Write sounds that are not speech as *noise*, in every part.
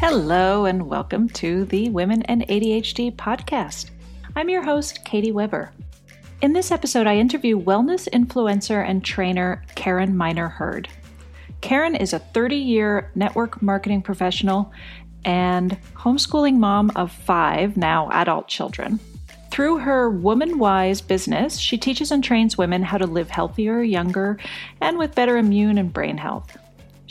Hello, and welcome to the Women and ADHD podcast. I'm your host, Katie Weber. In this episode, I interview wellness influencer and trainer Karen Miner Hurd. Karen is a 30 year network marketing professional and homeschooling mom of five now adult children. Through her Woman Wise business, she teaches and trains women how to live healthier, younger, and with better immune and brain health.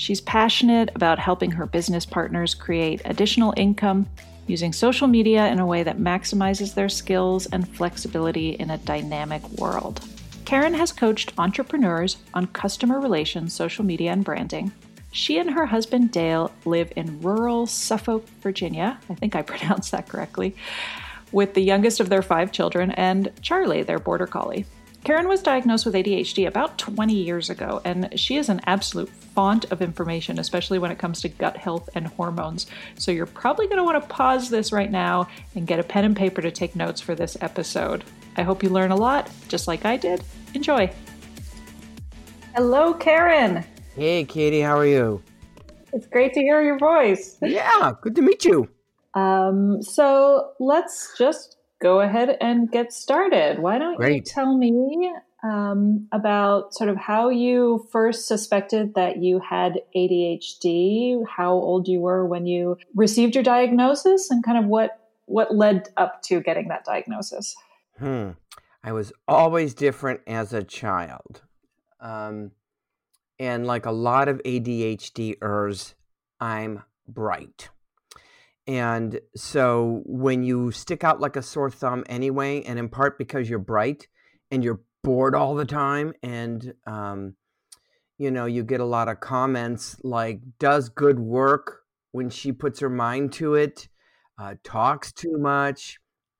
She's passionate about helping her business partners create additional income using social media in a way that maximizes their skills and flexibility in a dynamic world. Karen has coached entrepreneurs on customer relations, social media, and branding. She and her husband Dale live in rural Suffolk, Virginia. I think I *laughs* pronounced that correctly. With the youngest of their five children and Charlie, their border collie. Karen was diagnosed with ADHD about 20 years ago, and she is an absolute font of information, especially when it comes to gut health and hormones. So you're probably going to want to pause this right now and get a pen and paper to take notes for this episode. I hope you learn a lot, just like I did. Enjoy. Hello, Karen. Hey, Katie, how are you? It's great to hear your voice. Yeah, good to meet you. Um, so let's just go ahead and get started. Why don't Great. you tell me um, about sort of how you first suspected that you had ADHD, how old you were when you received your diagnosis, and kind of what what led up to getting that diagnosis? Hmm. I was always different as a child. Um, and like a lot of ADHDers, I'm bright. And so when you stick out like a sore thumb anyway, and in part because you're bright and you're bored all the time, and um, you know, you get a lot of comments like, does good work when she puts her mind to it, uh, talks too much,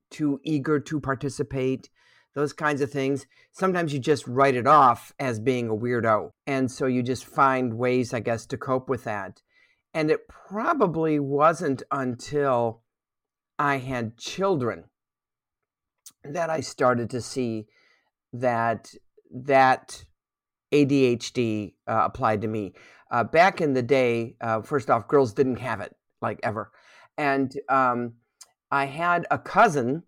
too eager to participate, those kinds of things. Sometimes you just write it off as being a weirdo. And so you just find ways, I guess, to cope with that. And it probably wasn't until I had children that I started to see that that ADHD uh, applied to me. Uh, back in the day, uh, first off, girls didn't have it like ever, and um, I had a cousin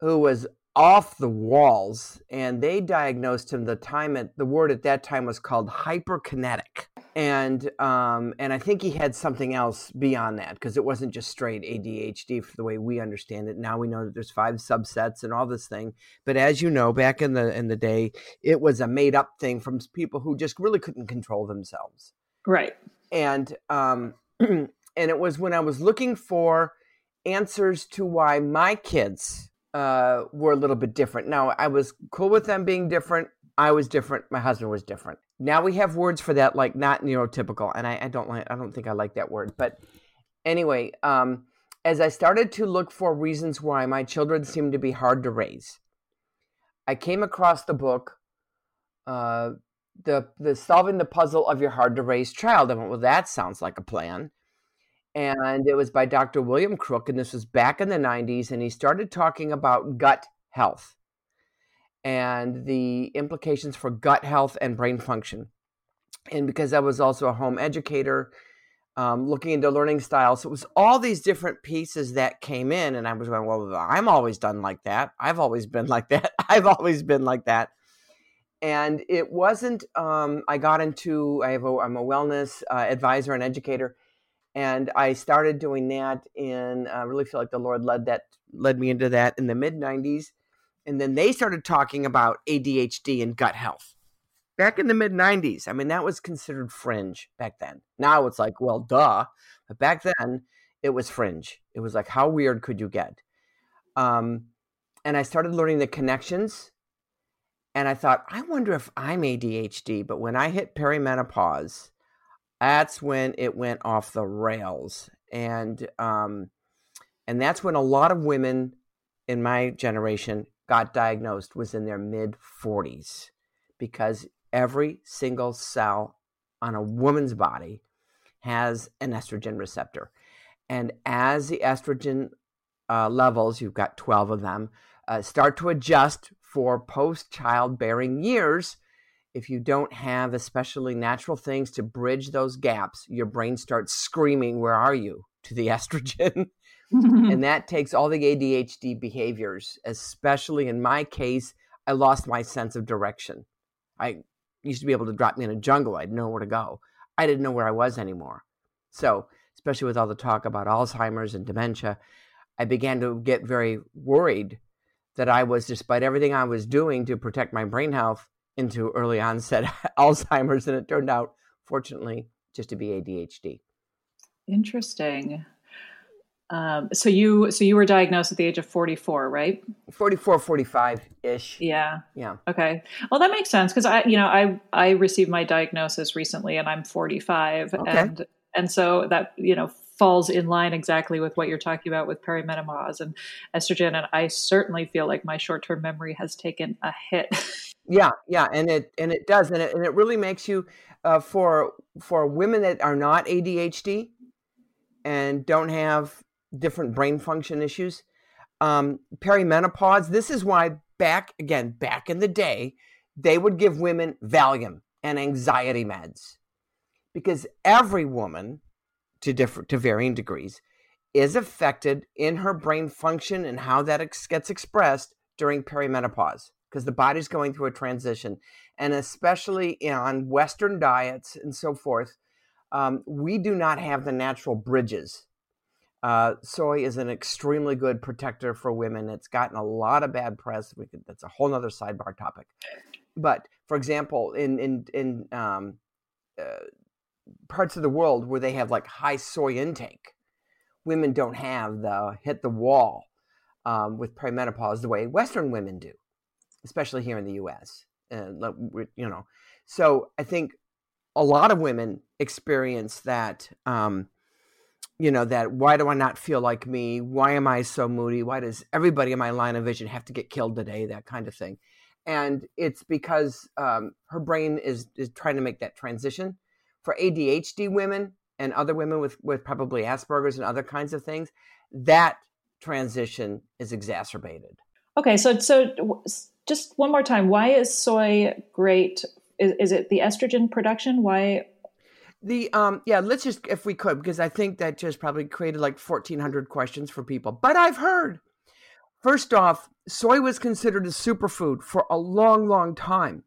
who was off the walls, and they diagnosed him. The time at the word at that time was called hyperkinetic, and um, and I think he had something else beyond that because it wasn't just straight ADHD for the way we understand it. Now we know that there's five subsets and all this thing. But as you know, back in the in the day, it was a made up thing from people who just really couldn't control themselves. Right. And um, *clears throat* and it was when I was looking for answers to why my kids uh, were a little bit different. Now I was cool with them being different. I was different. My husband was different. Now we have words for that like not neurotypical and I, I, don't like i don't think i like that word but anyway um, as i started to look for reasons why my children seem to be hard to raise i came across the book uh, the the solving the puzzle of your hard to raise child. I went well that sounds like a plan. And it was by dr william crook and this was back in the 90s and he started talking about gut health and the implications for gut health and brain function. And because I was also a home educator, um, looking into learning styles, so it was all these different pieces that came in, and I was going, "Well, I'm always done like that. I've always been like that. *laughs* I've always been like that." And it wasn't. Um, I got into. I have. A, I'm a wellness uh, advisor and educator, and I started doing that. In I really feel like the Lord led that led me into that in the mid '90s and then they started talking about ADHD and gut health. Back in the mid 90s, I mean, that was considered fringe back then. Now it's like, well, duh. But back then, it was fringe. It was like, how weird could you get? Um, and I started learning the connections. And I thought, I wonder if I'm ADHD. But when I hit perimenopause, that's when it went off the rails. And um, and that's when a lot of women in my generation got diagnosed was in their mid 40s because every single cell on a woman's body has an estrogen receptor. And as the estrogen uh, levels, you've got 12 of them, uh, start to adjust for post childbearing years, if you don't have especially natural things to bridge those gaps, your brain starts screaming, Where are you? to the *laughs* estrogen. *laughs* and that takes all the ADHD behaviors, especially in my case, I lost my sense of direction. I used to be able to drop me in a jungle, I'd know where to go. I didn't know where I was anymore. So, especially with all the talk about Alzheimer's and dementia, I began to get very worried that I was, despite everything I was doing to protect my brain health, into early onset *laughs* Alzheimer's. And it turned out, fortunately, just to be ADHD. Interesting. Um, so you so you were diagnosed at the age of 44, right? 44, 45 ish. Yeah. Yeah. Okay. Well, that makes sense because I, you know, I I received my diagnosis recently, and I'm 45, okay. and and so that you know falls in line exactly with what you're talking about with perimenopause and estrogen. And I certainly feel like my short term memory has taken a hit. *laughs* yeah, yeah, and it and it does, and it and it really makes you uh, for for women that are not ADHD and don't have different brain function issues. Um, perimenopause. This is why back again, back in the day, they would give women Valium and anxiety meds because every woman, to different to varying degrees, is affected in her brain function and how that ex- gets expressed during perimenopause because the body's going through a transition, and especially on Western diets and so forth, um, we do not have the natural bridges uh, soy is an extremely good protector for women. It's gotten a lot of bad press. Could, that's a whole other sidebar topic. But for example, in in in um, uh, parts of the world where they have like high soy intake, women don't have the hit the wall um, with perimenopause the way Western women do, especially here in the U.S. Uh, you know, so I think a lot of women experience that. Um, you know that why do i not feel like me? Why am i so moody? Why does everybody in my line of vision have to get killed today? That kind of thing. And it's because um, her brain is is trying to make that transition. For adhd women and other women with with probably asperger's and other kinds of things that transition is exacerbated. Okay so so just one more time. Why is soy great? Is, is it the estrogen production? Why the um yeah, let's just if we could because I think that just probably created like 1400 questions for people. But I've heard first off, soy was considered a superfood for a long long time.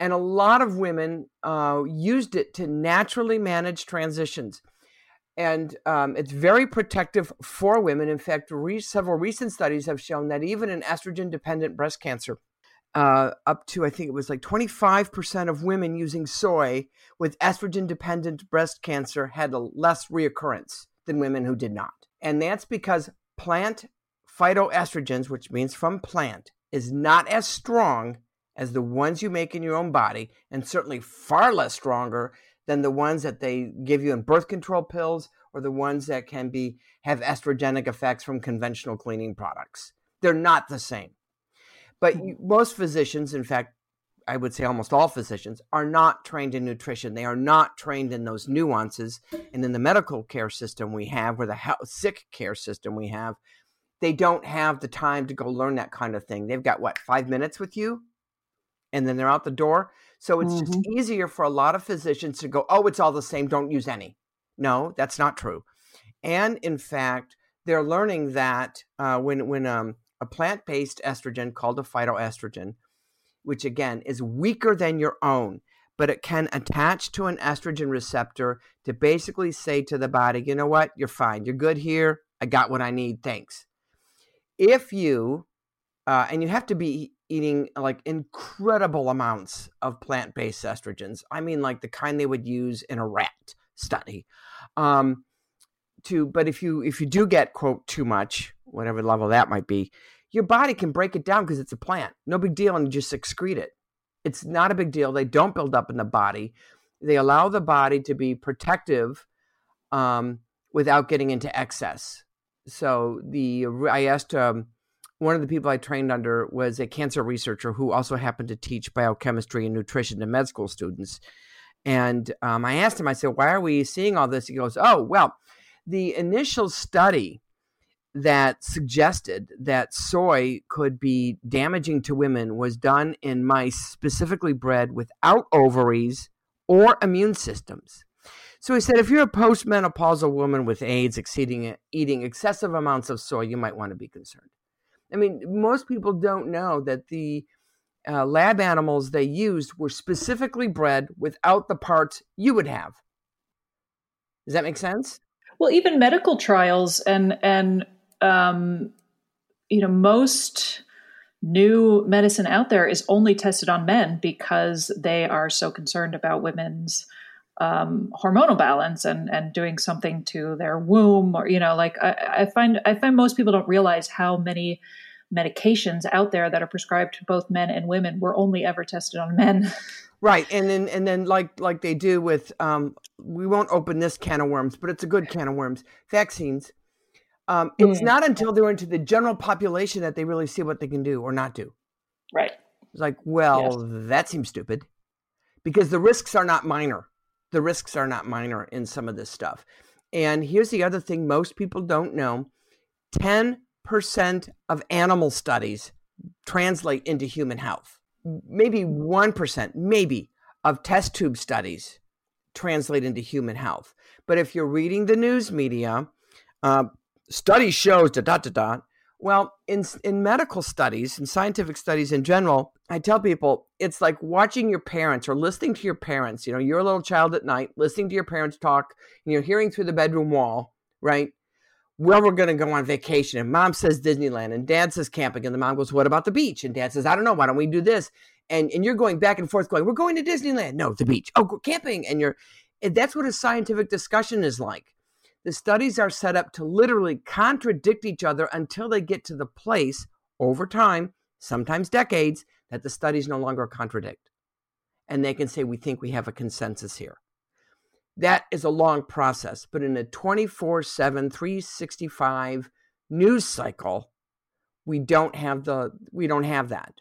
And a lot of women uh, used it to naturally manage transitions. And um, it's very protective for women. In fact, re- several recent studies have shown that even in estrogen dependent breast cancer, uh, up to I think it was like 25% of women using soy with estrogen dependent breast cancer had a less reoccurrence than women who did not. And that's because plant phytoestrogens, which means from plant, is not as strong as the ones you make in your own body, and certainly far less stronger than the ones that they give you in birth control pills or the ones that can be have estrogenic effects from conventional cleaning products. They're not the same. But you, most physicians, in fact, I would say almost all physicians, are not trained in nutrition. They are not trained in those nuances. And in the medical care system we have, or the health, sick care system we have, they don't have the time to go learn that kind of thing. They've got what, five minutes with you? And then they're out the door. So it's mm-hmm. just easier for a lot of physicians to go, oh, it's all the same, don't use any. No, that's not true. And in fact, they're learning that uh, when when um, a plant based estrogen called a phytoestrogen, which again is weaker than your own, but it can attach to an estrogen receptor to basically say to the body, you know what, you're fine, you're good here, I got what I need, thanks. If you, uh, and you have to be eating like incredible amounts of plant based estrogens, I mean, like the kind they would use in a rat study. Um, to but if you if you do get quote too much whatever level that might be your body can break it down because it's a plant. No big deal and you just excrete it. It's not a big deal. They don't build up in the body. They allow the body to be protective um, without getting into excess. So the i asked um, one of the people i trained under was a cancer researcher who also happened to teach biochemistry and nutrition to med school students. And um, i asked him i said why are we seeing all this? He goes oh well the initial study that suggested that soy could be damaging to women was done in mice specifically bred without ovaries or immune systems. So he said, if you're a postmenopausal woman with AIDS exceeding eating excessive amounts of soy, you might want to be concerned. I mean, most people don't know that the uh, lab animals they used were specifically bred without the parts you would have. Does that make sense? Well, even medical trials and and um, you know most new medicine out there is only tested on men because they are so concerned about women's um, hormonal balance and and doing something to their womb or you know like I, I find I find most people don't realize how many medications out there that are prescribed to both men and women were only ever tested on men. *laughs* Right, and then and then like like they do with um, we won't open this can of worms, but it's a good can of worms. Vaccines. Um, it's mm. not until they're into the general population that they really see what they can do or not do. Right. It's like, well, yes. that seems stupid, because the risks are not minor. The risks are not minor in some of this stuff. And here's the other thing: most people don't know. Ten percent of animal studies translate into human health maybe 1%, maybe, of test tube studies translate into human health. But if you're reading the news media, uh, study shows da da da da. Well, in in medical studies and scientific studies in general, I tell people it's like watching your parents or listening to your parents. You know, you're a little child at night, listening to your parents talk, and you're hearing through the bedroom wall, right? where we're going to go on vacation. And mom says Disneyland and dad says camping. And the mom goes, What about the beach? And dad says, I don't know. Why don't we do this? And, and you're going back and forth, going, We're going to Disneyland. No, the beach. Oh, camping. And you're, and that's what a scientific discussion is like. The studies are set up to literally contradict each other until they get to the place over time, sometimes decades, that the studies no longer contradict. And they can say, We think we have a consensus here that is a long process. But in a 24 7, 365 news cycle, we don't have the we don't have that.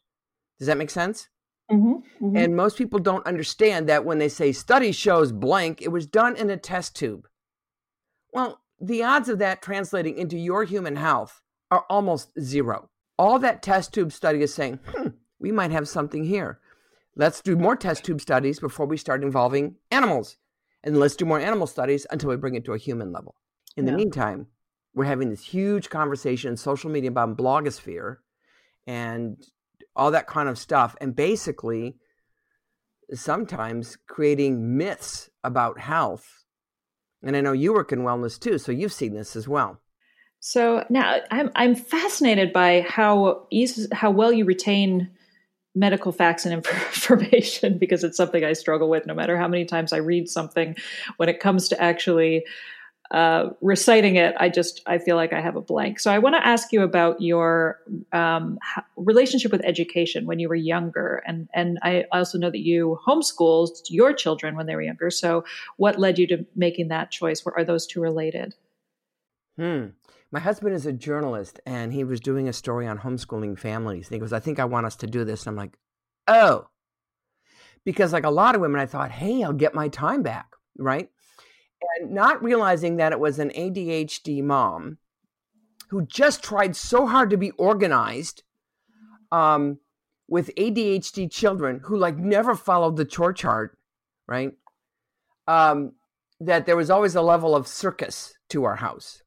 Does that make sense? Mm-hmm, mm-hmm. And most people don't understand that when they say study shows blank, it was done in a test tube. Well, the odds of that translating into your human health are almost zero. All that test tube study is saying, hmm, we might have something here. Let's do more test tube studies before we start involving animals and let's do more animal studies until we bring it to a human level. In yeah. the meantime, we're having this huge conversation in social media about blogosphere and all that kind of stuff. And basically, sometimes creating myths about health. And I know you work in wellness too, so you've seen this as well. So now I'm I'm fascinated by how easy, how well you retain medical facts and *laughs* information because it's something I struggle with no matter how many times I read something. When it comes to actually uh, reciting it, I just I feel like I have a blank. So I want to ask you about your um, relationship with education when you were younger, and and I also know that you homeschooled your children when they were younger. So what led you to making that choice? Are those two related? Hmm my husband is a journalist and he was doing a story on homeschooling families. And he goes, I think I want us to do this. And I'm like, oh. Because, like a lot of women, I thought, hey, I'll get my time back, right? And not realizing that it was an ADHD mom who just tried so hard to be organized um, with ADHD children who, like, never followed the chore chart, right? Um, that there was always a level of circus to our house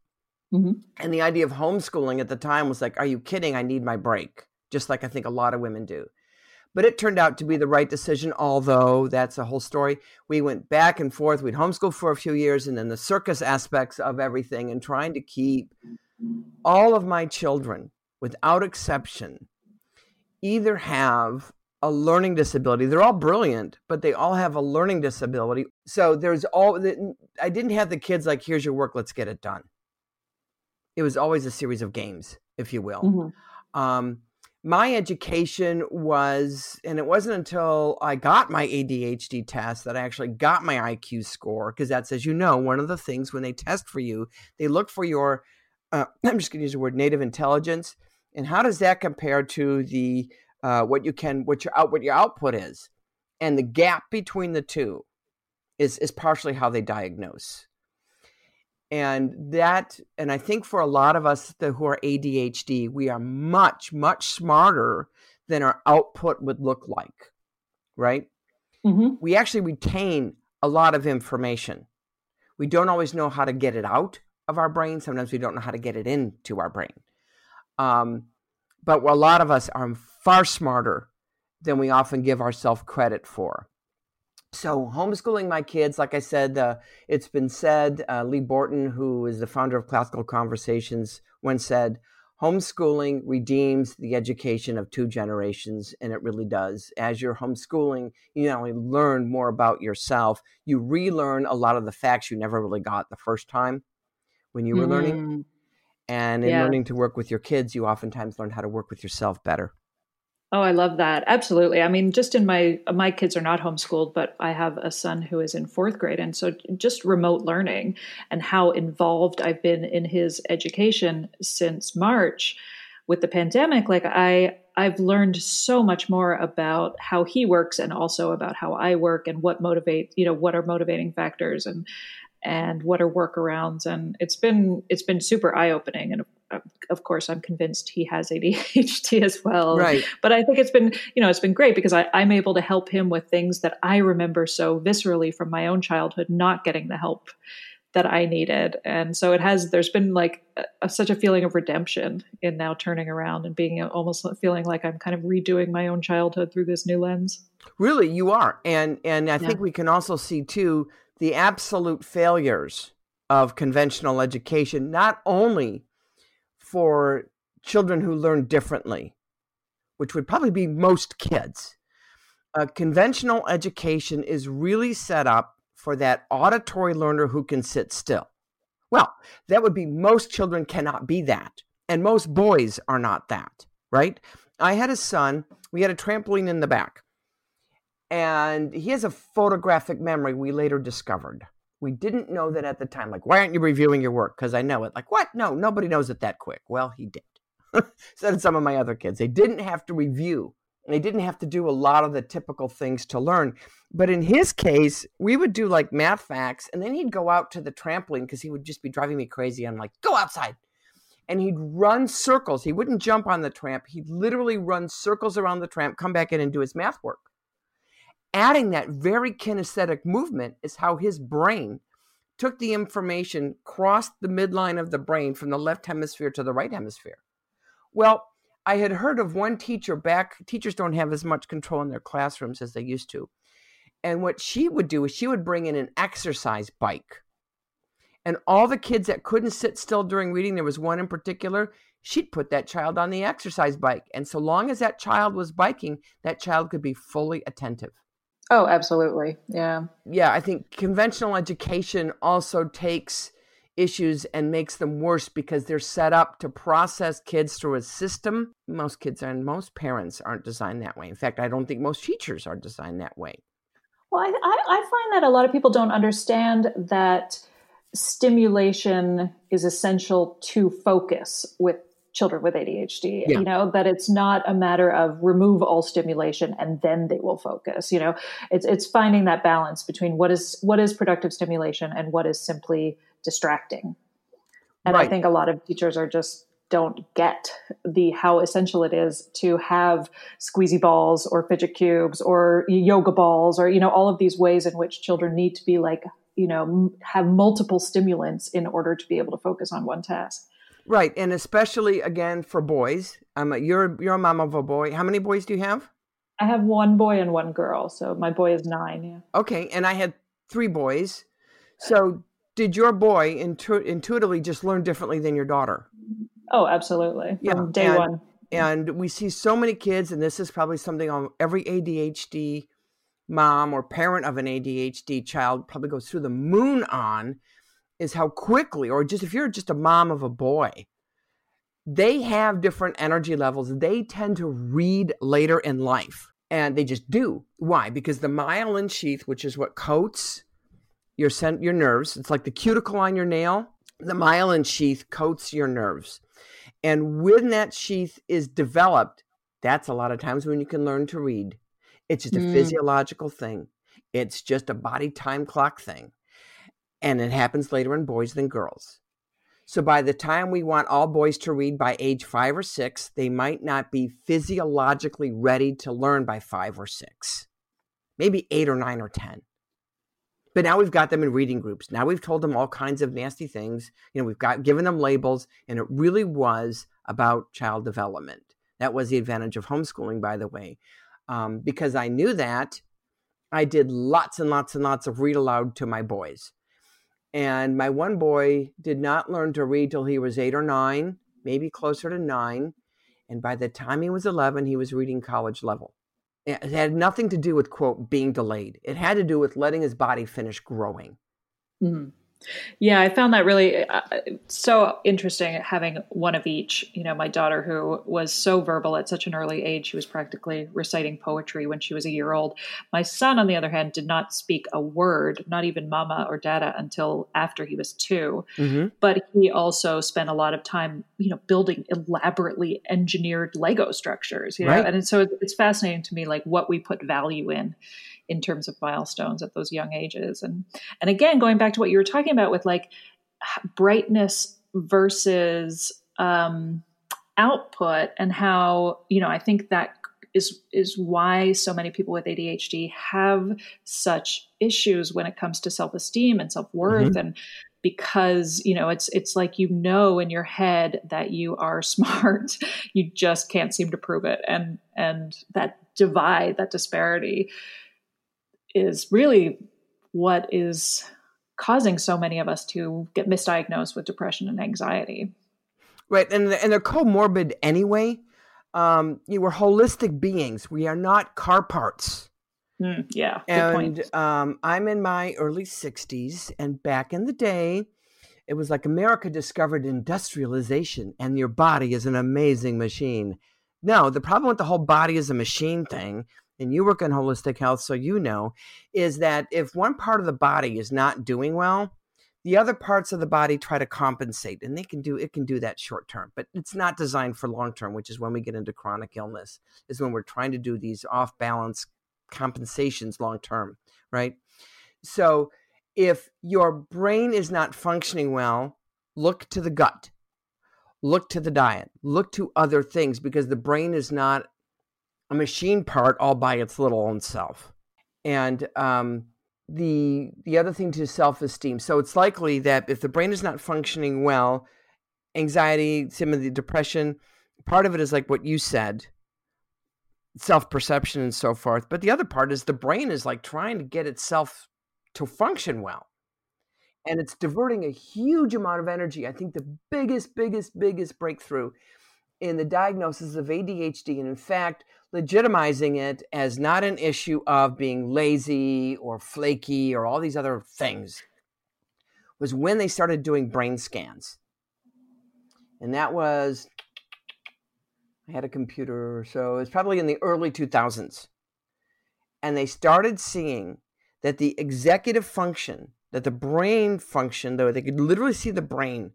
Mm-hmm. And the idea of homeschooling at the time was like, are you kidding? I need my break, just like I think a lot of women do. But it turned out to be the right decision, although that's a whole story. We went back and forth. We'd homeschool for a few years, and then the circus aspects of everything, and trying to keep all of my children, without exception, either have a learning disability. They're all brilliant, but they all have a learning disability. So there's all, I didn't have the kids like, here's your work, let's get it done it was always a series of games, if you will. Mm-hmm. Um, my education was, and it wasn't until I got my ADHD test that I actually got my IQ score, because that's, as you know, one of the things when they test for you, they look for your, uh, *clears throat* I'm just going to use the word native intelligence, and how does that compare to the uh, what you can, what your out, what your output is, and the gap between the two is is partially how they diagnose and that and i think for a lot of us the, who are adhd we are much much smarter than our output would look like right mm-hmm. we actually retain a lot of information We don't always know how to get it out of our brain. Sometimes we don't know how to get it into our brain. Um, but a lot of us are far smarter than we often give ourselves credit for. So, homeschooling my kids, like I said, uh, it's been said. Uh, Leigh Bortins, who is the founder of Classical Conversations, once said, Homeschooling redeems the education of two generations, and it really does. As you're homeschooling, you not only learn more about yourself, you relearn a lot of the facts you never really got the first time when you were mm. learning. And in yeah. learning to work with your kids, you oftentimes learn how to work with yourself better. Oh, I love that. Absolutely. I mean, just in my my kids are not homeschooled, but I have a son who is in 4th grade and so just remote learning and how involved I've been in his education since March with the pandemic, like I I've learned so much more about how he works and also about how I work and what motivate, you know, what are motivating factors and and what are workarounds and it's been it's been super eye opening and of course i'm convinced he has adhd *laughs* as well. Right. But i think it's been you know it's been great because I, i'm able to help him with things that i remember so viscerally from my own childhood not getting the help that i needed. And so it has there's been like a, a, such a feeling of redemption in now turning around and being almost feeling like i'm kind of redoing my own childhood through this new lens. Really you are. And and i yeah. think we can also see too the absolute failures of conventional education, not only for children who learn differently, which would probably be most kids. Conventional education is really set up for that auditory learner who can sit still. Well, that would be most children cannot be that. And most boys are not that, right? I had a son, we had a trampoline in the back and he has a photographic memory we later discovered. We didn't know that at the time. Like, why aren't you reviewing your work? Because I know it. Like, what? No, nobody knows it that quick. Well, he did. *laughs* so did some of my other kids. They didn't have to review. And they didn't have to do a lot of the typical things to learn. But in his case, we would do like math facts, and then he'd go out to the trampoline because he would just be driving me crazy. I'm like, go outside. And he'd run circles. He wouldn't jump on the tramp. He'd literally run circles around the tramp, come back in and do his math work adding that very kinesthetic movement is how his brain took the information, crossed the midline of the brain from the left hemisphere to the right hemisphere. Well, I had heard of one teacher back, teachers don't have as much control in their classrooms as they used to. And what she would do is she would bring in an exercise bike. And all the kids that couldn't sit still during reading, there was one in particular, she'd put that child on the exercise bike. And so long as that child was biking, that child could be fully attentive. Oh, absolutely. Yeah. Yeah, I think conventional education also takes issues and makes them worse because they're set up to process kids through a system. Most kids and most parents aren't designed that way. In fact, I don't think most teachers are designed that way. Well, I, I, I find that a lot of people don't understand that stimulation is essential to focus with children with ADHD. Yeah. You know that it's not a matter of remove all stimulation and then they will focus. You know, it's it's finding that balance between what is what is productive stimulation and what is simply distracting. And right. I think a lot of teachers are just don't get the how essential it is to have squeezy balls or fidget cubes or yoga balls or you know all of these ways in which children need to be like you know have multiple stimulants in order to be able to focus on one task Right, and especially again for boys. I'm a, you're you're a mom of a boy. How many boys do you have? I have one boy and one girl. So my boy is nine. Yeah. Okay, and I had three boys. So did your boy intu- intuitively just learn differently than your daughter? Oh, absolutely. Yeah, From day and, one. And we see so many kids, and this is probably something on every ADHD mom or parent of an ADHD child probably goes through the moon on is how quickly, or just if you're just a mom of a boy, they have different energy levels. They tend to read later in life, and they just do. Why? Because the myelin sheath, which is what coats your your nerves, it's like the cuticle on your nail. The myelin sheath coats your nerves, and when that sheath is developed, that's a lot of times when you can learn to read. It's just a mm. physiological thing. It's just a body time clock thing and it happens later in boys than girls. So by the time we want all boys to read by age five or six, they might not be physiologically ready to learn by five or six, maybe eight or nine or 10. But now we've got them in reading groups. Now we've told them all kinds of nasty things. You know, we've got given them labels, and it really was about child development. That was the advantage of homeschooling, by the way. Um, because I knew that, I did lots and lots and lots of read aloud to my boys. And my one boy did not learn to read till he was eight or nine, maybe closer to nine. And by the time he was 11, he was reading college level. It had nothing to do with, quote, being delayed. It had to do with letting his body finish growing. Mm-hmm. Yeah, I found that really uh, so interesting having one of each. You know, my daughter, who was so verbal at such an early age, she was practically reciting poetry when she was a year old. My son, on the other hand, did not speak a word, not even mama or dada, until after he was 2 mm-hmm. But he also spent a lot of time, you know, building elaborately engineered Lego structures. You know, right. and so it's fascinating to me, like what we put value in in terms of milestones at those young ages and and again going back to what you were talking about with like brightness versus um, output and how you know i think that is is why so many people with ADHD have such issues when it comes to self-esteem and self-worth mm-hmm. and because you know it's it's like you know in your head that you are *laughs* smart you just can't seem to prove it and and that divide that disparity is really what is causing so many of us to get misdiagnosed with depression and anxiety. Right, and and they're comorbid anyway. Um, you were holistic beings. We are not car parts. Mm, yeah, and um, I'm in my early 60s, and back in the day, it was like America discovered industrialization, and your body is an amazing machine. No, the problem with the whole body is a machine thing and you work in holistic health, so you know, is that if one part of the body is not doing well, the other parts of the body try to compensate and they can do it can do that short term but it's not designed for long term which is when we get into chronic illness is when we're trying to do these off balance compensations long term right? So if your brain is not functioning well look to the gut look to the diet look to other things because the brain is not a machine part all by its little own self. And um, the the other thing to self esteem. So it's likely that if the brain is not functioning well, anxiety, some of the depression, part of it is like what you said, self perception and so forth. But the other part is the brain is like trying to get itself to function well. And it's diverting a huge amount of energy. I think the biggest, biggest, biggest breakthrough in the diagnosis of ADHD, and in fact, legitimizing it as not an issue of being lazy or flaky or all these other things, was when they started doing brain scans. And that was, I had a computer, so it's probably in the early 2000s. And they started seeing that the executive function, that the brain function, though they could literally see the brain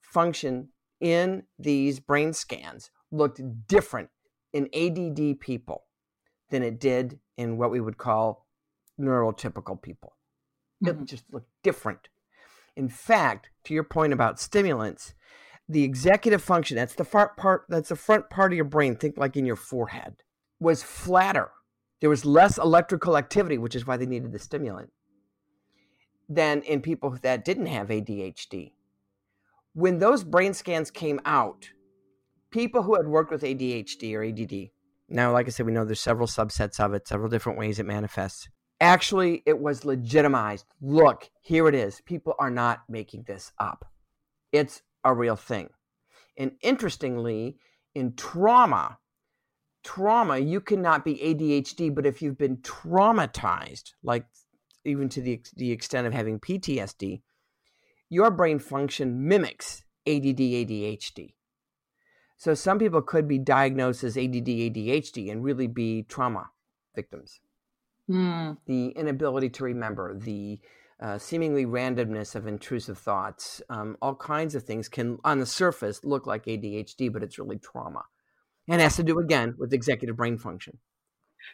function in these brain scans looked different in ADD people than it did in what we would call neurotypical people. Mm-hmm. It just looked different. In fact, to your point about stimulants, the executive function, that's the front part, that's the front part of your brain, think like in your forehead, was flatter. There was less electrical activity, which is why they needed the stimulant, than in people that didn't have ADHD when those brain scans came out, people who had worked with ADHD or ADD, now, like I said, we know there's several subsets of it, several different ways it manifests. Actually, it was legitimized. Look, here it is. People are not making this up. It's a real thing. And interestingly, in trauma, trauma, you cannot be ADHD, but if you've been traumatized, like even to the, the extent of having PTSD, your brain function mimics ADD, ADHD. So some people could be diagnosed as ADD, ADHD and really be trauma victims. Mm. The inability to remember, the uh, seemingly randomness of intrusive thoughts, um, all kinds of things can, on the surface, look like ADHD, but it's really trauma. And has to do again with executive brain function.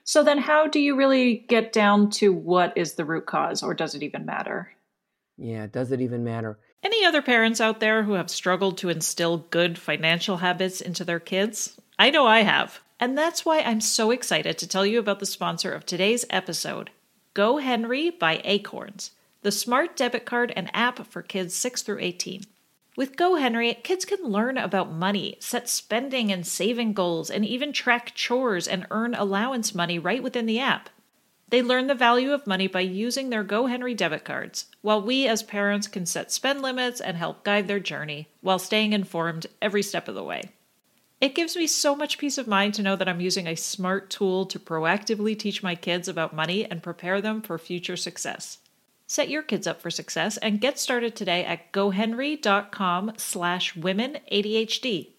So then, how do you really get down to what is the root cause, or does it even matter? Yeah, does it even matter? Any other parents out there who have struggled to instill good financial habits into their kids? I know I have. And that's why I'm so excited to tell you about the sponsor of today's episode, GoHenry by Acorns. the smart debit card and app for kids 6 through 18. With GoHenry, kids can learn about money, set spending and saving goals, and even track chores and earn allowance money right within the app. They learn the value of money by using their GoHenry debit cards, while we as parents can set spend limits and help guide their journey while staying informed every step of the way. It gives me so much peace of mind to know that I'm using a smart tool to proactively teach my kids about money and prepare them for future success. Set your kids up for success and get started today at gohenry.com slash women ADHD.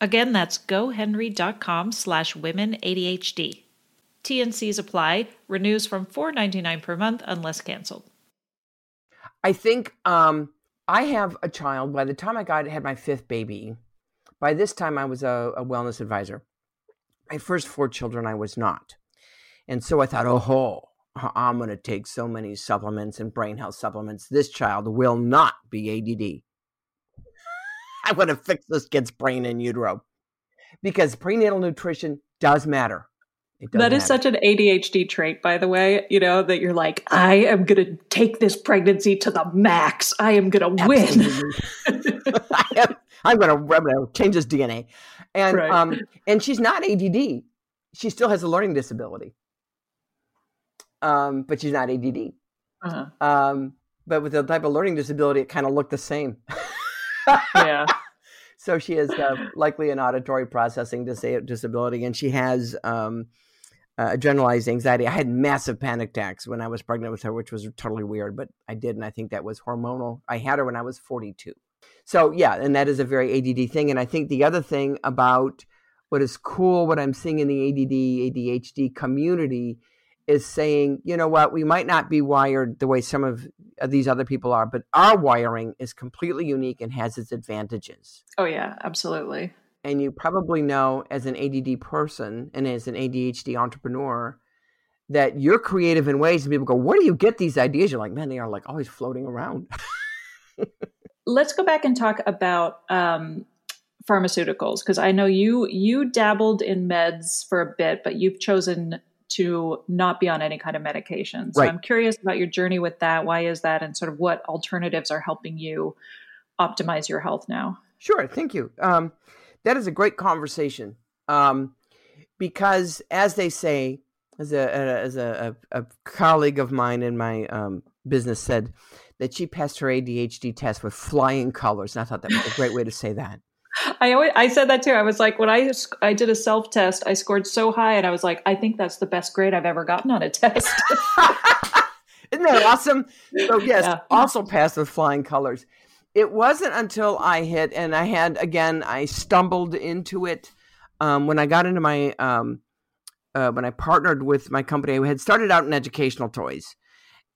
Again, that's gohenry.com slash women ADHD. TNCs apply, renews from $4.99 per month unless canceled. I think um, I have a child. By the time I got had my fifth baby, by this time I was a, a wellness advisor. My first four children, I was not. And so I thought, oh, ho, I'm going to take so many supplements and brain health supplements. This child will not be ADD. I want to fix this kid's brain in utero because prenatal nutrition does matter. That matter. such an ADHD trait, by the way, you know, that you're like, I am going to take this pregnancy to the max. I am going to win. *laughs* *laughs* I am, I'm going to change his DNA. And, right. um, and she's not ADD. She still has a learning disability um, but she's not ADD. Uh-huh. Um, but with the type of learning disability, it kind of looked the same. yeah. *laughs* So she has uh, likely an auditory processing dis- disability, and she has um, uh, generalized anxiety. I had massive panic attacks when I was pregnant with her, which was totally weird, but I did, and I think that was hormonal. I had her when I was 42. So yeah, and that is a very ADD thing. And I think the other thing about what is cool, what I'm seeing in the ADD ADHD community is saying, you know what, we might not be wired the way some of these other people are, but our wiring is completely unique and has its advantages. Oh, yeah, absolutely. And you probably know as an ADD person and as an ADHD entrepreneur that you're creative in ways and people go, Where do you get these ideas? You're like, Man, they are like always floating around. *laughs* Let's go back and talk about um, pharmaceuticals because I know you you dabbled in meds for a bit, but you've chosen to not be on any kind of medication. So right. I'm curious about your journey with that. Why is that? And sort of what alternatives are helping you optimize your health now? Sure. Thank you. Um, that is a great conversation. Um, because as they say, as a, as a, a, a colleague of mine in my um, business said that she passed her ADHD test with flying colors. And I thought that was a great way to say that. *laughs* I always I said that too. I was like, when I I did a self test, I scored so high, and I was like, I think that's the best grade I've ever gotten on a test. *laughs* Isn't that awesome? So yes, *laughs* yeah. also passed with flying colors. It wasn't until I hit, and I had again, I stumbled into it um, when I got into my um, uh, when I partnered with my company. I had started out in educational toys,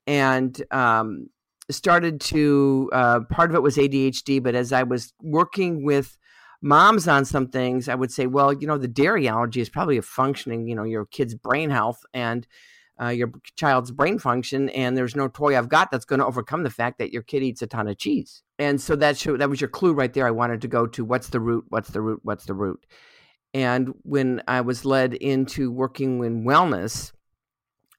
and um, started to uh, part of it was ADHD, but as I was working with moms on some things, I would say, well, you know, the dairy allergy is probably a functioning, you know, your kid's brain health and uh, your child's brain function, and there's no toy I've got that's going to overcome the fact that your kid eats a ton of cheese. And so that should, that was your clue right there. I wanted to go to what's the root, what's the root, what's the root. And when I was led into working in wellness,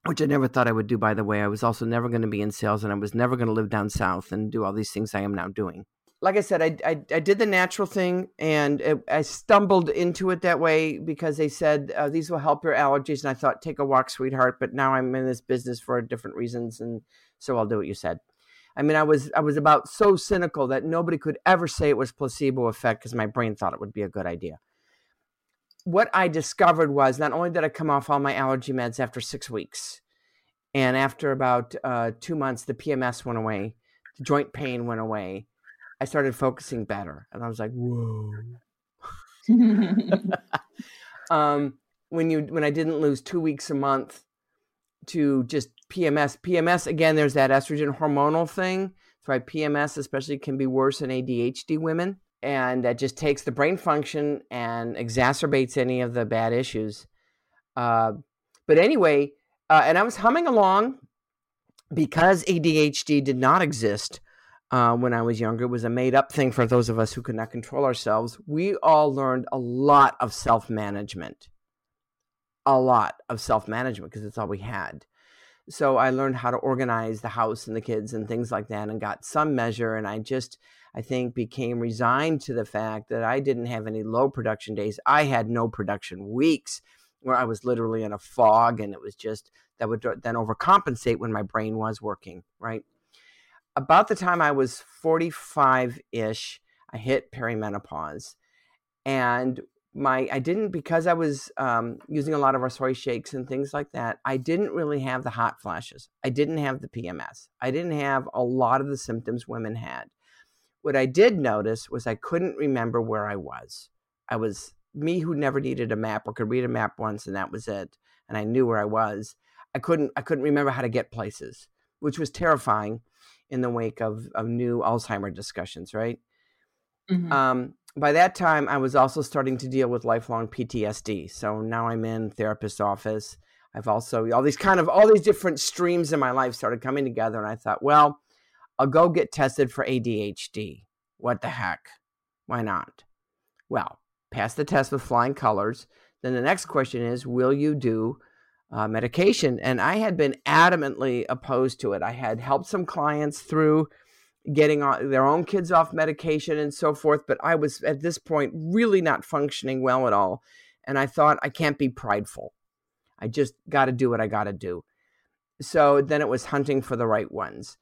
which I never thought I would do, by the way, I was also never going to be in sales, and I was never going to live down south and do all these things I am now doing like I said, I, I, I did the natural thing and it, I stumbled into it that way because they said uh, these will help your allergies. And I thought, take a walk, sweetheart. But now I'm in this business for different reasons. And so I'll do what you said. I mean, I was I was about so cynical that nobody could ever say it was placebo effect because my brain thought it would be a good idea. What I discovered was not only did I come off all my allergy meds after six weeks, and after about uh, two months, the PMS went away, the joint pain went away, I started focusing better, and I was like, whoa. *laughs* *laughs* um, when you when I didn't lose two weeks a month to just PMS. PMS again, there's that estrogen hormonal thing. That's why PMS especially can be worse in ADHD women, and that just takes the brain function and exacerbates any of the bad issues. Uh, but anyway, uh, and I was humming along because ADHD did not exist uh, when I was younger. It was a made up thing for those of us who could not control ourselves. We all learned a lot of self management, a lot of self management because it's all we had. So I learned how to organize the house and the kids and things like that and got some measure. And I just, I think, became resigned to the fact that I didn't have any low production days. I had no production weeks where I was literally in a fog and it was just that would then overcompensate when my brain was working, right? About the time I was 45 ish, I hit perimenopause. And my I didn't because I was um, using a lot of our soy shakes and things like that. I didn't really have the hot flashes. I didn't have the PMS. I didn't have a lot of the symptoms women had. What I did notice was I couldn't remember where I was. I was me who never needed a map or could read a map once and that was it. And I knew where I was. I couldn't I couldn't remember how to get places, which was terrifying in the wake of, of new Alzheimer discussions, right? Mm-hmm. Um, by that time, I was also starting to deal with lifelong PTSD. So now I'm in therapist's office. I've also all these kind of all these different streams in my life started coming together, and I thought, well, I'll go get tested for ADHD. What the heck? Why not? Well, pass the test with flying colors. Then the next question is, will you do uh, medication? And I had been adamantly opposed to it. I had helped some clients through getting on, their own kids off medication and so forth. But I was at this point really not functioning well at all. And I thought, I can't be prideful. I just got to do what I got to do. So then it was hunting for the right ones.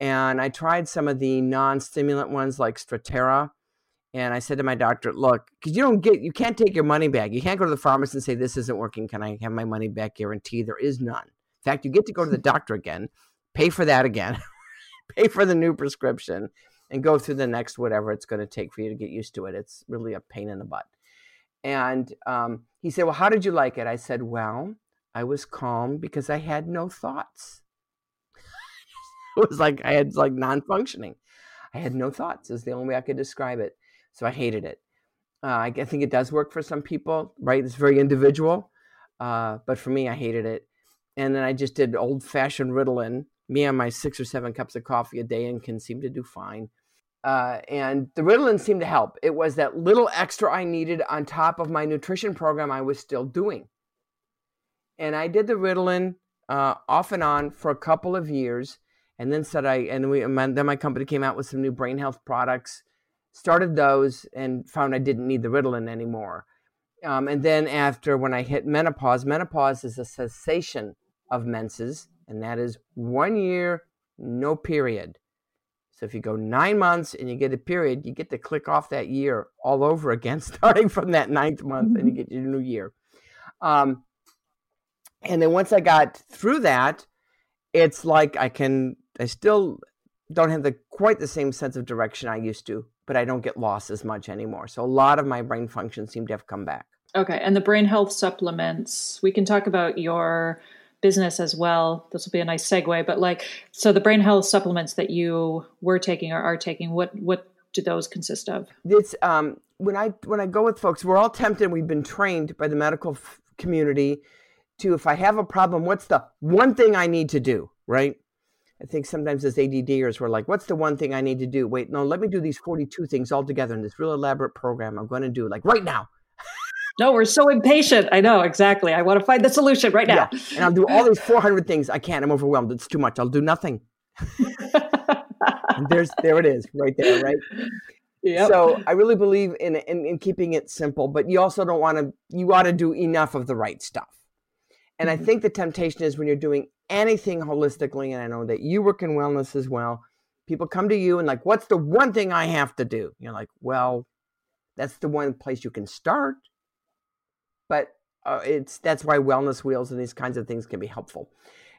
And I tried some of the non stimulant ones like Strattera. And I said to my doctor, look, because you don't get, you can't take your money back. You can't go to the pharmacist and say, this isn't working. Can I have my money back guarantee? There is none. In fact, you get to go to the doctor again, pay for that again, *laughs* pay for the new prescription and go through the next whatever it's going to take for you to get used to it. It's really a pain in the butt. And um, he said, Well, how did you like it? I said, Well, I was calm because I had no thoughts. *laughs* it was like I had like non functioning. I had no thoughts, is the only way I could describe it. So I hated it. Uh, I think it does work for some people, right? It's very individual. Uh, but for me, I hated it. And then I just did old fashioned Ritalin me and my six or seven cups of coffee a day and can seem to do fine. Uh, and the Ritalin seemed to help. It was that little extra I needed on top of my nutrition program I was still doing. And I did the Ritalin uh, off and on for a couple of years, and then said I and we and then my company came out with some new brain health products. Started those and found I didn't need the Ritalin anymore. Um, and then after when I hit menopause, menopause is a cessation of menses and that is one year, no period. So if you go nine months and you get a period, you get to click off that year all over again, *laughs* starting from that ninth month, and you get your new year. Um, and then once I got through that, it's like I can, I still don't have the quite the same sense of direction I used to, but I don't get lost as much anymore. So a lot of my brain functions seem to have come back. Okay, and the brain health supplements, we can talk about your business as well. This will be a nice segue, but like, so the brain health supplements that you were taking or are taking, what what do those consist of? It's um, when I when I go with folks, we're all tempted. We've been trained by the medical f- community to, if I have a problem, what's the one thing I need to do, right? I think sometimes as ADDers, we're like, what's the one thing I need to do? Wait, no, let me do these 42 things all together in this real elaborate program I'm going to do, like right now. No, we're so impatient. I know exactly. I want to find the solution right now. Yeah. And I'll do all these 400 things. I can't. I'm overwhelmed. It's too much. I'll do nothing. there's there it is right there, right? Yep. So I really believe in, in in keeping it simple, but you also don't want to. You ought to do enough of the right stuff. And mm-hmm. I think the temptation is when you're doing anything holistically, and I know that you work in wellness as well. People come to you and like, what's the one thing I have to do? You're like, well, that's the one place you can start but uh, it's that's why wellness wheels and these kinds of things can be helpful.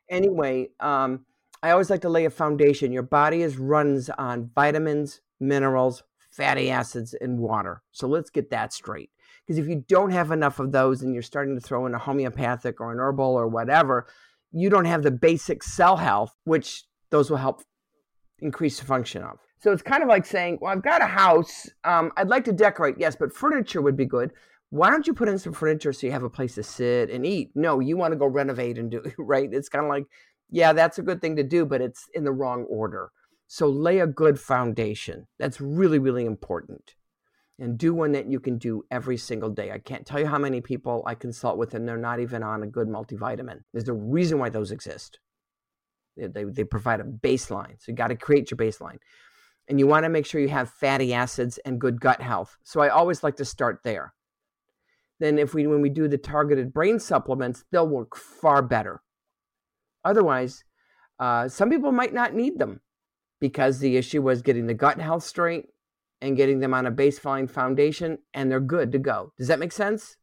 Anyway, um, I always like to lay a foundation. Your body is runs on vitamins, minerals, fatty acids, and water. So let's get that straight. Because if you don't have enough of those and you're starting to throw in a homeopathic or an herbal or whatever, you don't have the basic cell health, which those will help increase the function of. So it's kind of like saying, well, I've got a house. Um, I'd like to decorate, yes, but furniture would be good why don't you put in some furniture so you have a place to sit and eat? No, you want to go renovate and do *laughs* right. It's kind of like, yeah, that's a good thing to do, but it's in the wrong order. So lay a good foundation. That's really, really important. And do one that you can do every single day. I can't tell you how many people I consult with and they're not even on a good multivitamin. There's a reason why those exist. They, they provide a baseline. So you got to create your baseline. And you want to make sure you have fatty acids and good gut health. So I always like to start there. Then if we when we do the targeted brain supplements, they'll work far better. Otherwise, uh, some people might not need them because the issue was getting the gut health straight and getting them on a baseline foundation, and they're good to go. Does that make sense?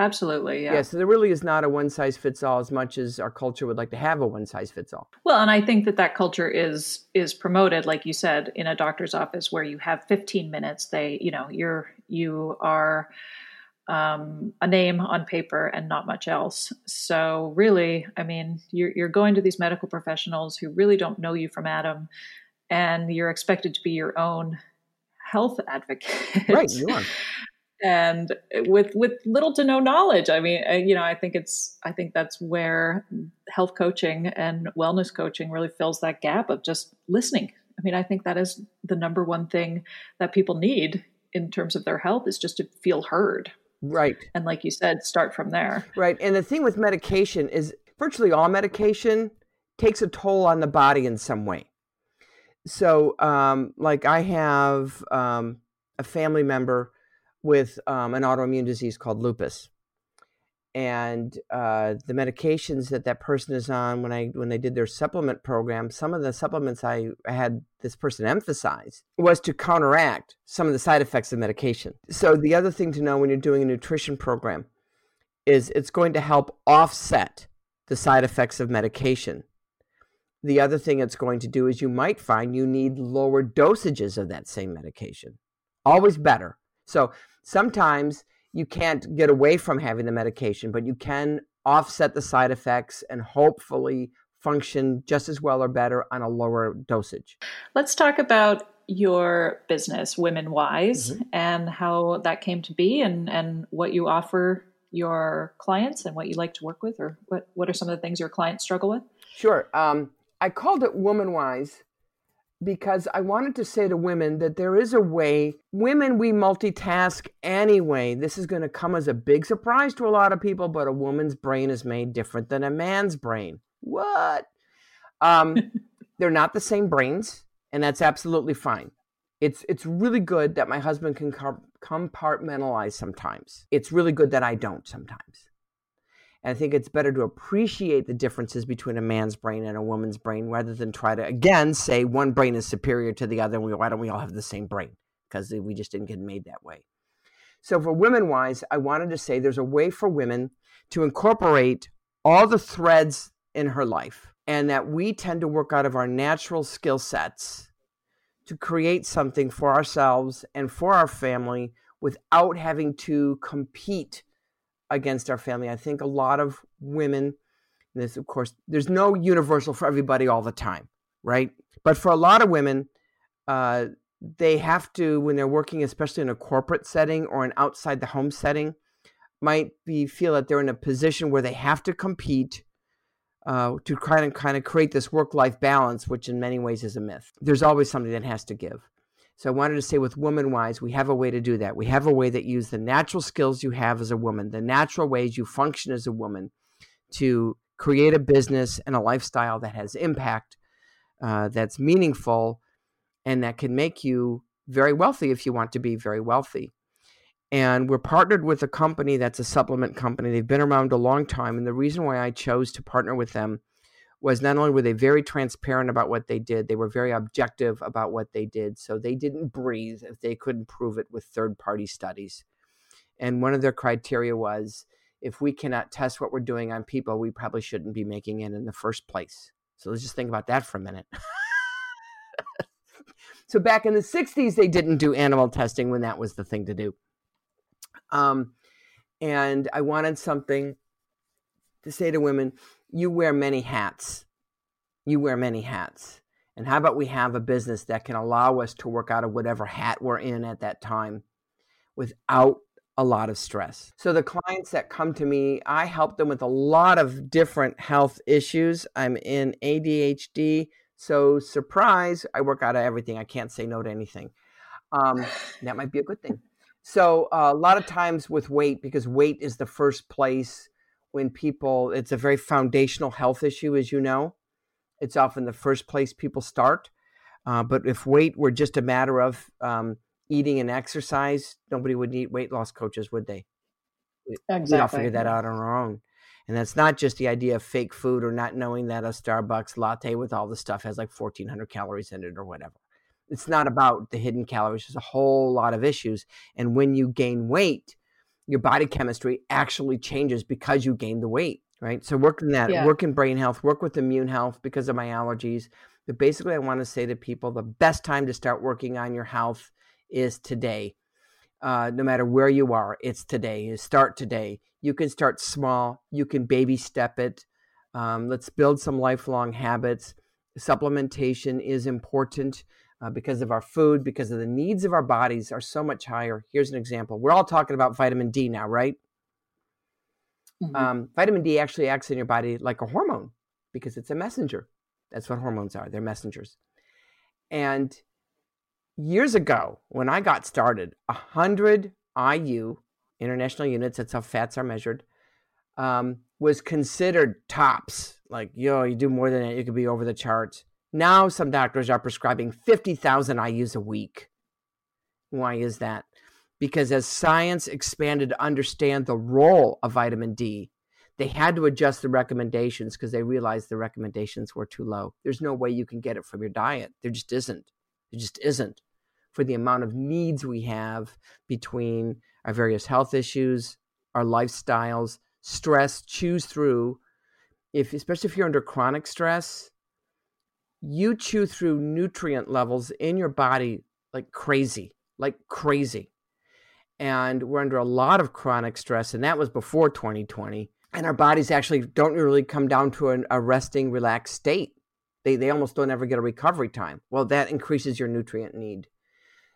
Absolutely, yeah. Yeah, so there really is not a one size fits all as much as our culture would like to have a one size fits all. Well, and I think that that culture is is promoted like you said in a doctor's office where you have 15 minutes they, you know, you're you are um, a name on paper and not much else. So really, I mean, you're you're going to these medical professionals who really don't know you from Adam and you're expected to be your own health *laughs* advocate. Right, you are. And with with little to no knowledge i mean uh, you know i think it's i think that's where health coaching and wellness coaching really fills that gap of just listening. I mean i think that is the number one thing that people need in terms of their health is just to feel heard. Right. And like you said start from there. Right and the thing with medication is virtually all medication takes a toll on the body in some way so um, like i have um, a family member with um, an autoimmune disease called lupus and uh, the medications that that person is on when I when they did their supplement program, some of the supplements I had this person emphasize was to counteract some of the side effects of medication. So the other thing to know when you're doing a nutrition program is it's going to help offset the side effects of medication. The other thing it's going to do is you might find you need lower dosages of that same medication. Always better. So sometimes you can't get away from having the medication, but you can offset the side effects and hopefully function just as well or better on a lower dosage. Let's talk about your business, Women Wise, mm-hmm. and how that came to be and, and what you offer your clients and what you like to work with, or what, what are some of the things your clients struggle with? Sure. Um, I called it WomanWize because I wanted to say to women that there is a way. Women, we multitask anyway. This is going to come as a big surprise to a lot of people, but a woman's brain is made different than a man's brain. What? Um, *laughs* they're not the same brains, and that's absolutely fine. It's it's really good that my husband can compartmentalize sometimes. It's really good that I don't sometimes. And I think it's better to appreciate the differences between a man's brain and a woman's brain rather than try to, again, say one brain is superior to the other. And we, why don't we all have the same brain? Because we just didn't get made that way. So, for women wise, I wanted to say there's a way for women to incorporate all the threads in her life and that we tend to work out of our natural skill sets to create something for ourselves and for our family without having to compete against our family. I think a lot of women, this of course, there's no universal for everybody all the time, right? But for a lot of women, uh, they have to when they're working, especially in a corporate setting or an outside the home setting, might be feel that they're in a position where they have to compete uh, to kind of kind of create this work life balance, which in many ways is a myth. There's always something that has to give. So I wanted to say with WomanWize, we have a way to do that. We have a way that use the natural skills you have as a woman, the natural ways you function as a woman to create a business and a lifestyle that has impact, uh, that's meaningful, and that can make you very wealthy if you want to be very wealthy. And we're partnered with a company that's a supplement company. They've been around a long time. And the reason why I chose to partner with them was not only were they very transparent about what they did, they were very objective about what they did. So they didn't breathe if they couldn't prove it with third party studies. And one of their criteria was if we cannot test what we're doing on people, we probably shouldn't be making it in the first place. So let's just think about that for a minute. *laughs* so back in the 60s, they didn't do animal testing when that was the thing to do. Um, and I wanted something to say to women you wear many hats. You wear many hats. And how about we have a business that can allow us to work out of whatever hat we're in at that time without a lot of stress. So the clients that come to me, I help them with a lot of different health issues. I'm in ADHD, so surprise, I work out of everything. I can't say no to anything. Um, *laughs* that might be a good thing. So uh, a lot of times with weight, because weight is the first place when people it's a very foundational health issue as you know It's often the first place people start. Uh, but if weight were just a matter of um, eating and exercise, nobody would need weight loss coaches, would they? Exactly. We'd all figure that out on our own. And that's not just the idea of fake food or not knowing that a Starbucks latte with all the stuff has like 1400 calories in it or whatever. It's not about the hidden calories. There's a whole lot of issues. And when you gain weight, your body chemistry actually changes because you gain the weight, right? So work in that, yeah. work in brain health, work with immune health because of my allergies. But basically, I want to say to people the best time to start working on your health is today. Uh, no matter where you are, it's today. Start today. You can start small. You can baby step it. Um, let's build some lifelong habits. Supplementation is important uh, because of our food, because of the needs of our bodies are so much higher. Here's an example. We're all talking about vitamin D now, right? Mm-hmm. Um, vitamin D actually acts in your body like a hormone because it's a messenger. That's what hormones are. They're messengers. And years ago, when I got started, 100 IU, international units, that's how fats are measured, um, was considered tops. Like, yo, you do more than it, you could be over the charts. Now, some doctors are prescribing 50,000 IUs a week. Why is that? Because as science expanded to understand the role of vitamin D, they had to adjust the recommendations because they realized the recommendations were too low. There's no way you can get it from your diet. There just isn't. There just isn't for the amount of needs we have between our various health issues, our lifestyles, stress, chews through. If especially if you're under chronic stress, you chew through nutrient levels in your body like crazy, like crazy. And we're under a lot of chronic stress, and that was before 2020. And our bodies actually don't really come down to an, a resting, relaxed state. They, they almost don't ever get a recovery time. Well, that increases your nutrient need.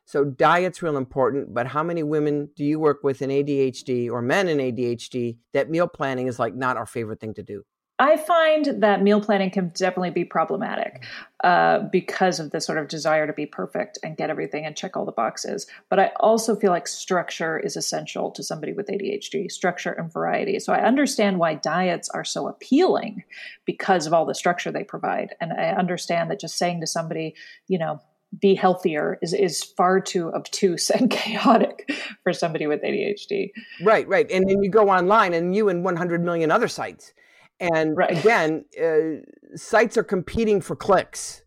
So diet's real important, but how many women do you work with in ADHD or men in ADHD that meal planning is like not our favorite thing to do? I find that meal planning can definitely be problematic uh, because of the sort of desire to be perfect and get everything and check all the boxes. But I also feel like structure is essential to somebody with ADHD, structure and variety. So I understand why diets are so appealing because of all the structure they provide. And I understand that just saying to somebody, you know, be healthier is is far too obtuse *laughs* and chaotic for somebody with ADHD. Right, right. And then you go online and you and 100 million other sites. And right. again, uh, sites are competing for clicks.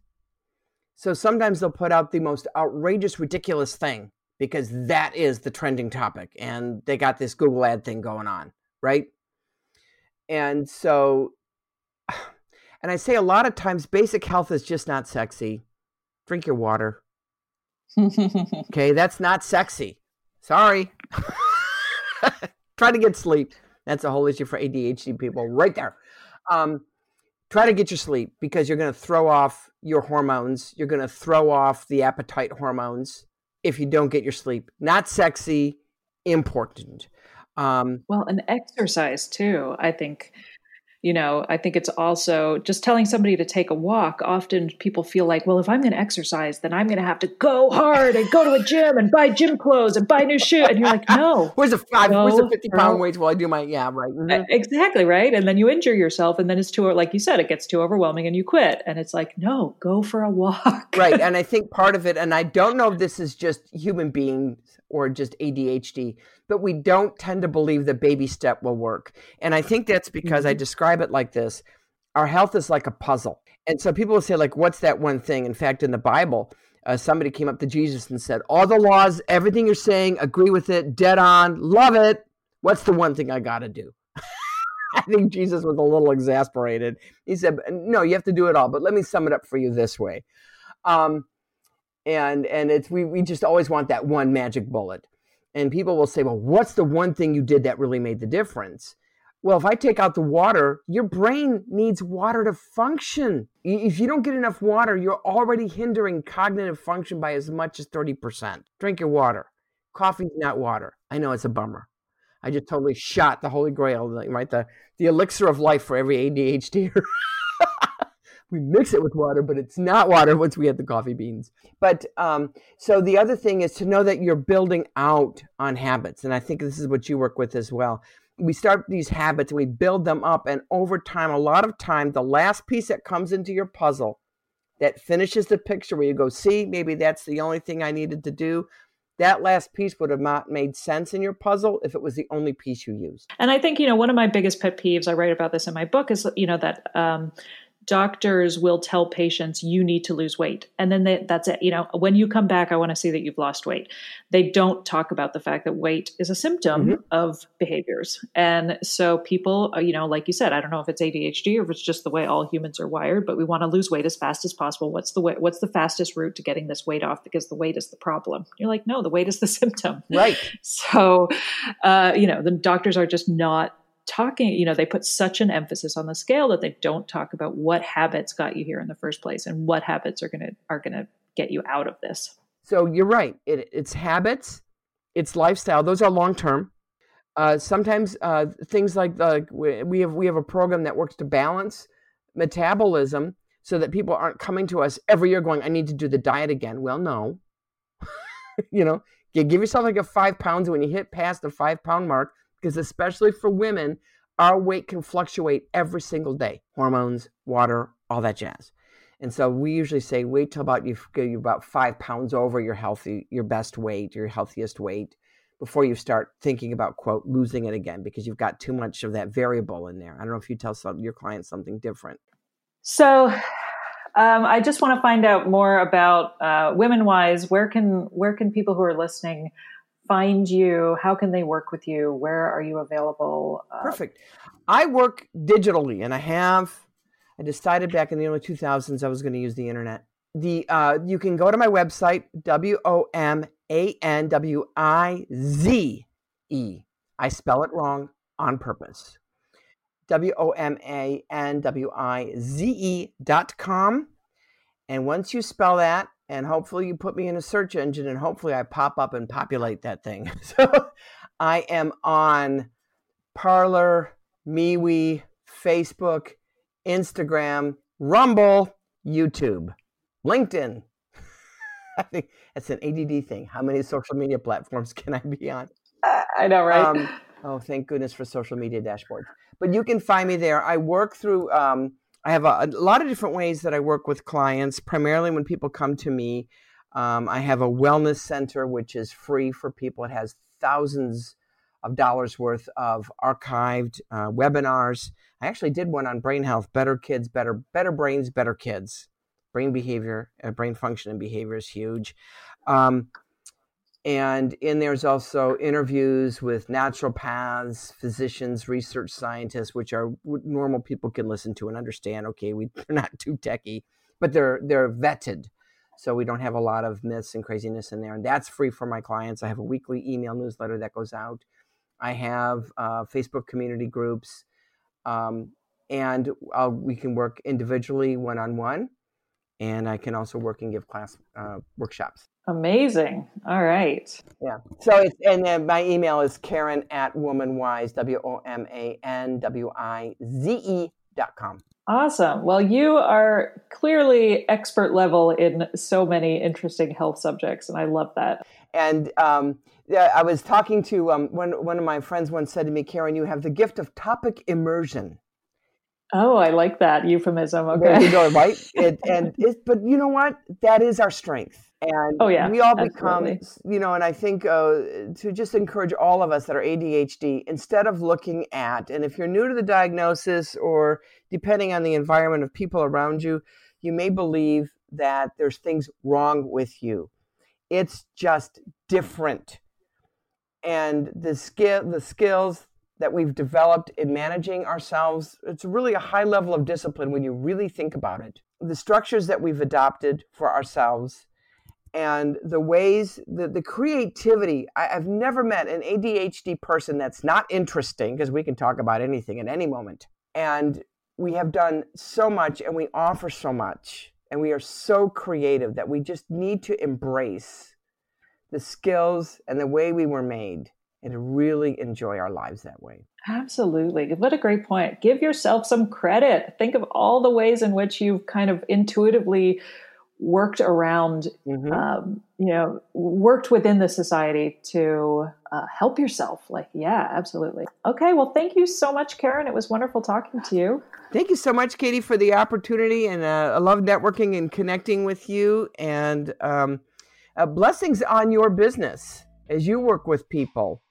So sometimes they'll put out the most outrageous, ridiculous thing because that is the trending topic. And they got this Google ad thing going on, right? And so, *sighs* and I say a lot of times basic health is just not sexy drink your water. *laughs* okay, that's not sexy. Sorry. *laughs* try to get sleep. That's a whole issue for ADHD people right there. Um, try to get your sleep because you're going to throw off your hormones. You're going to throw off the appetite hormones if you don't get your sleep. Not sexy, important. Um, well, and exercise too. I think you know i think it's also just telling somebody to take a walk. Often people feel like well if i'm going to exercise then i'm going to have to go hard and go to a gym and buy gym clothes and buy new shoes and you're like no. *laughs* Where's a five no, where's a 50 pound weight while i do my yeah right mm-hmm. exactly right? And then you injure yourself and then it's too like you said it gets too overwhelming and you quit. And it's like no go for a walk. Right *laughs* and i think part of it and i don't know if this is just human beings or just adhd but we don't tend to believe the baby step will work. And I think that's because mm-hmm. I describe it like this our health is like a puzzle. And so people will say, like, what's that one thing? In fact, in the Bible, uh, somebody came up to Jesus and said, All the laws, everything you're saying, agree with it, dead on, love it. What's the one thing I got to do? *laughs* I think Jesus was a little exasperated. He said, No, you have to do it all, but let me sum it up for you this way. Um, and and it's we, we just always want that one magic bullet and people will say, well, what's the one thing you did that really made the difference? Well, if I take out the water, your brain needs water to function. If you don't get enough water, you're already hindering cognitive function by as much as 30%. Drink your water. Coffee's not water. I know it's a bummer. I just totally shot the holy grail, right? The, the elixir of life for every ADHDer. *laughs* we mix it with water, but it's not water once we add the coffee beans. But um, so the other thing is to know that you're building out on habits. And I think this is what you work with as well. We start these habits and we build them up. And over time, a lot of time, the last piece that comes into your puzzle that finishes the picture where you go, see, maybe that's the only thing I needed to do. That last piece would have not made sense in your puzzle if it was the only piece you used. And I think, you know, one of my biggest pet peeves, I write about this in my book, is, you know, that um, doctors will tell patients you need to lose weight. And then they, that's it. You know when you come back i want to see that you've lost weight. They don't talk about the fact that weight is a symptom mm-hmm. of behaviors. And so people uh, you know like you said i don't know if it's adhd or if it's just the way all humans are wired but we want to lose weight as fast as possible. What's the way what's the fastest route to getting this weight off? Because the weight is the problem. You're like no the weight is the *laughs* symptom. Right. So uh, you know the doctors are just not talking, you know, they put such an emphasis on the scale that they don't talk about what habits got you here in the first place and what habits are going to are going to get you out of this. So you're right. It, it's habits, it's lifestyle. Those are long term. Uh, sometimes uh, things like the we have we have a program that works to balance metabolism so that people aren't coming to us every year going, "I need to do the diet again." Well, no. *laughs* you know, give yourself like a five pounds. When you hit past the five pound mark, because especially for women, our weight can fluctuate every single day. Hormones, water, all that jazz. And so we usually say wait till about you you about five pounds over your healthy your best weight, your healthiest weight, before you start thinking about quote losing it again because you've got too much of that variable in there. I don't know if you tell some your clients something different. So um, I just want to find out more about uh, Women Wise. Where can where can people who are listening find you? How can they work with you? Where are you available? Uh, Perfect. I work digitally, and I have. I decided back in the early 2000s I was going to use the internet. The uh, you can go to my website w o m a n w i z e. I spell it wrong on purpose. W O M A N W I Z E dot com. And once you spell that, and hopefully you put me in a search engine and hopefully I pop up and populate that thing. *laughs* So I am on Parler, MeWe, Facebook, Instagram, Rumble, YouTube, LinkedIn. *laughs* I think that's an ADD thing. How many social media platforms *laughs* can I be on? I know, right? Um, oh, thank goodness for social media dashboards. But you can find me there. I work through um, I have a, a, lot of different ways that I work with clients, primarily when people come to me. Um, I have a wellness center, which is free for people. It has thousands of dollars worth of archived uh, webinars. I actually did one on brain health, better kids, better better brains, better kids. Brain behavior, uh, brain function and behavior is huge. Um, and in there's also interviews with naturopaths, physicians, research scientists, which are normal people can listen to and understand. Okay, we, *laughs* they're not too techy, but they're they're vetted, so we don't have a lot of myths and craziness in there. And that's free for my clients. I have a weekly email newsletter that goes out. I have uh, Facebook community groups, um, and I'll, we can work individually, one on one, and I can also work and give class uh, workshops. Amazing. All right. Yeah. So it's, and then my email is Karen at womanwize, W O M A N W I Z E dot com. Awesome. Well, you are clearly expert level in so many interesting health subjects, and I love that. And um, I was talking to um, one, one of my friends once said to me, Karen, you have the gift of topic immersion. Oh, I like that euphemism. Okay. There you go, right? It, *laughs* and it, but you know what? That is our strength and oh yeah. we all become absolutely. you know and i think uh, to just encourage all of us that are adhd instead of looking at and if you're new to the diagnosis or depending on the environment of people around you you may believe that there's things wrong with you. It's just different. And the skill the skills that we've developed in managing ourselves it's really a high level of discipline when you really think about it. The structures that we've adopted for ourselves and the ways the, the creativity I, have never met an adhd person that's not interesting because we can talk about anything at any moment and we have done so much and we offer so much and we are so creative that we just need to embrace the skills and the way we were made and really enjoy our lives that way Absolutely. What a great point. Give yourself some credit. Think of all the ways in which you've kind of intuitively worked around, mm-hmm. um, you know, worked within the society to uh, help yourself. Like, yeah, absolutely. Okay, well, thank you so much, Karen. It was wonderful talking to you. Thank you so much, Katie, for the opportunity, and uh, I love networking and connecting with you. And um, uh, blessings on your business as you work with people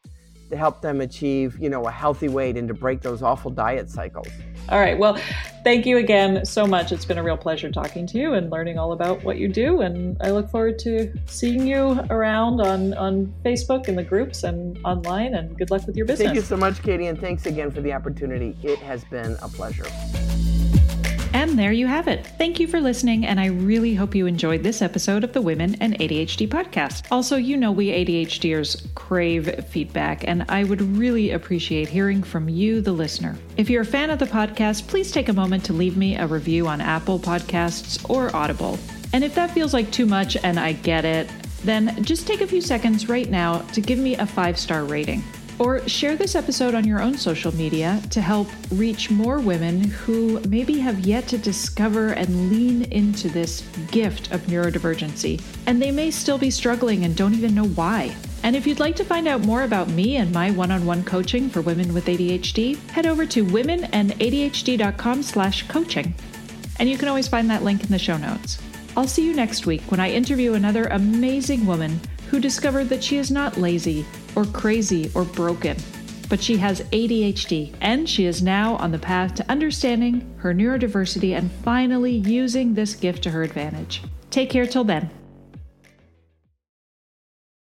to help them achieve, you know, a healthy weight and to break those awful diet cycles. All right. Well, thank you again so much. It's been a real pleasure talking to you and learning all about what you do. And I look forward to seeing you around on, on Facebook and the groups and online. And good luck with your business. Thank you so much, Katie. And thanks again for the opportunity. It has been a pleasure. And there you have it. Thank you for listening, and I really hope you enjoyed this episode of the Women and ADHD podcast. Also, you know we ADHDers crave feedback, and I would really appreciate hearing from you, the listener. If you're a fan of the podcast, please take a moment to leave me a review on Apple Podcasts or Audible. And if that feels like too much and I get it, then just take a few seconds right now to give me a five star rating. Or share this episode on your own social media to help reach more women who maybe have yet to discover and lean into this gift of neurodivergency. And they may still be struggling and don't even know why. And if you'd like to find out more about me and my one-on-one coaching for women with ADHD, head over to womenandadhd.com slash coaching. And you can always find that link in the show notes. I'll see you next week when I interview another amazing woman who discovered that she is not lazy or crazy or broken, but she has ADHD and she is now on the path to understanding her neurodiversity and finally using this gift to her advantage. Take care till then.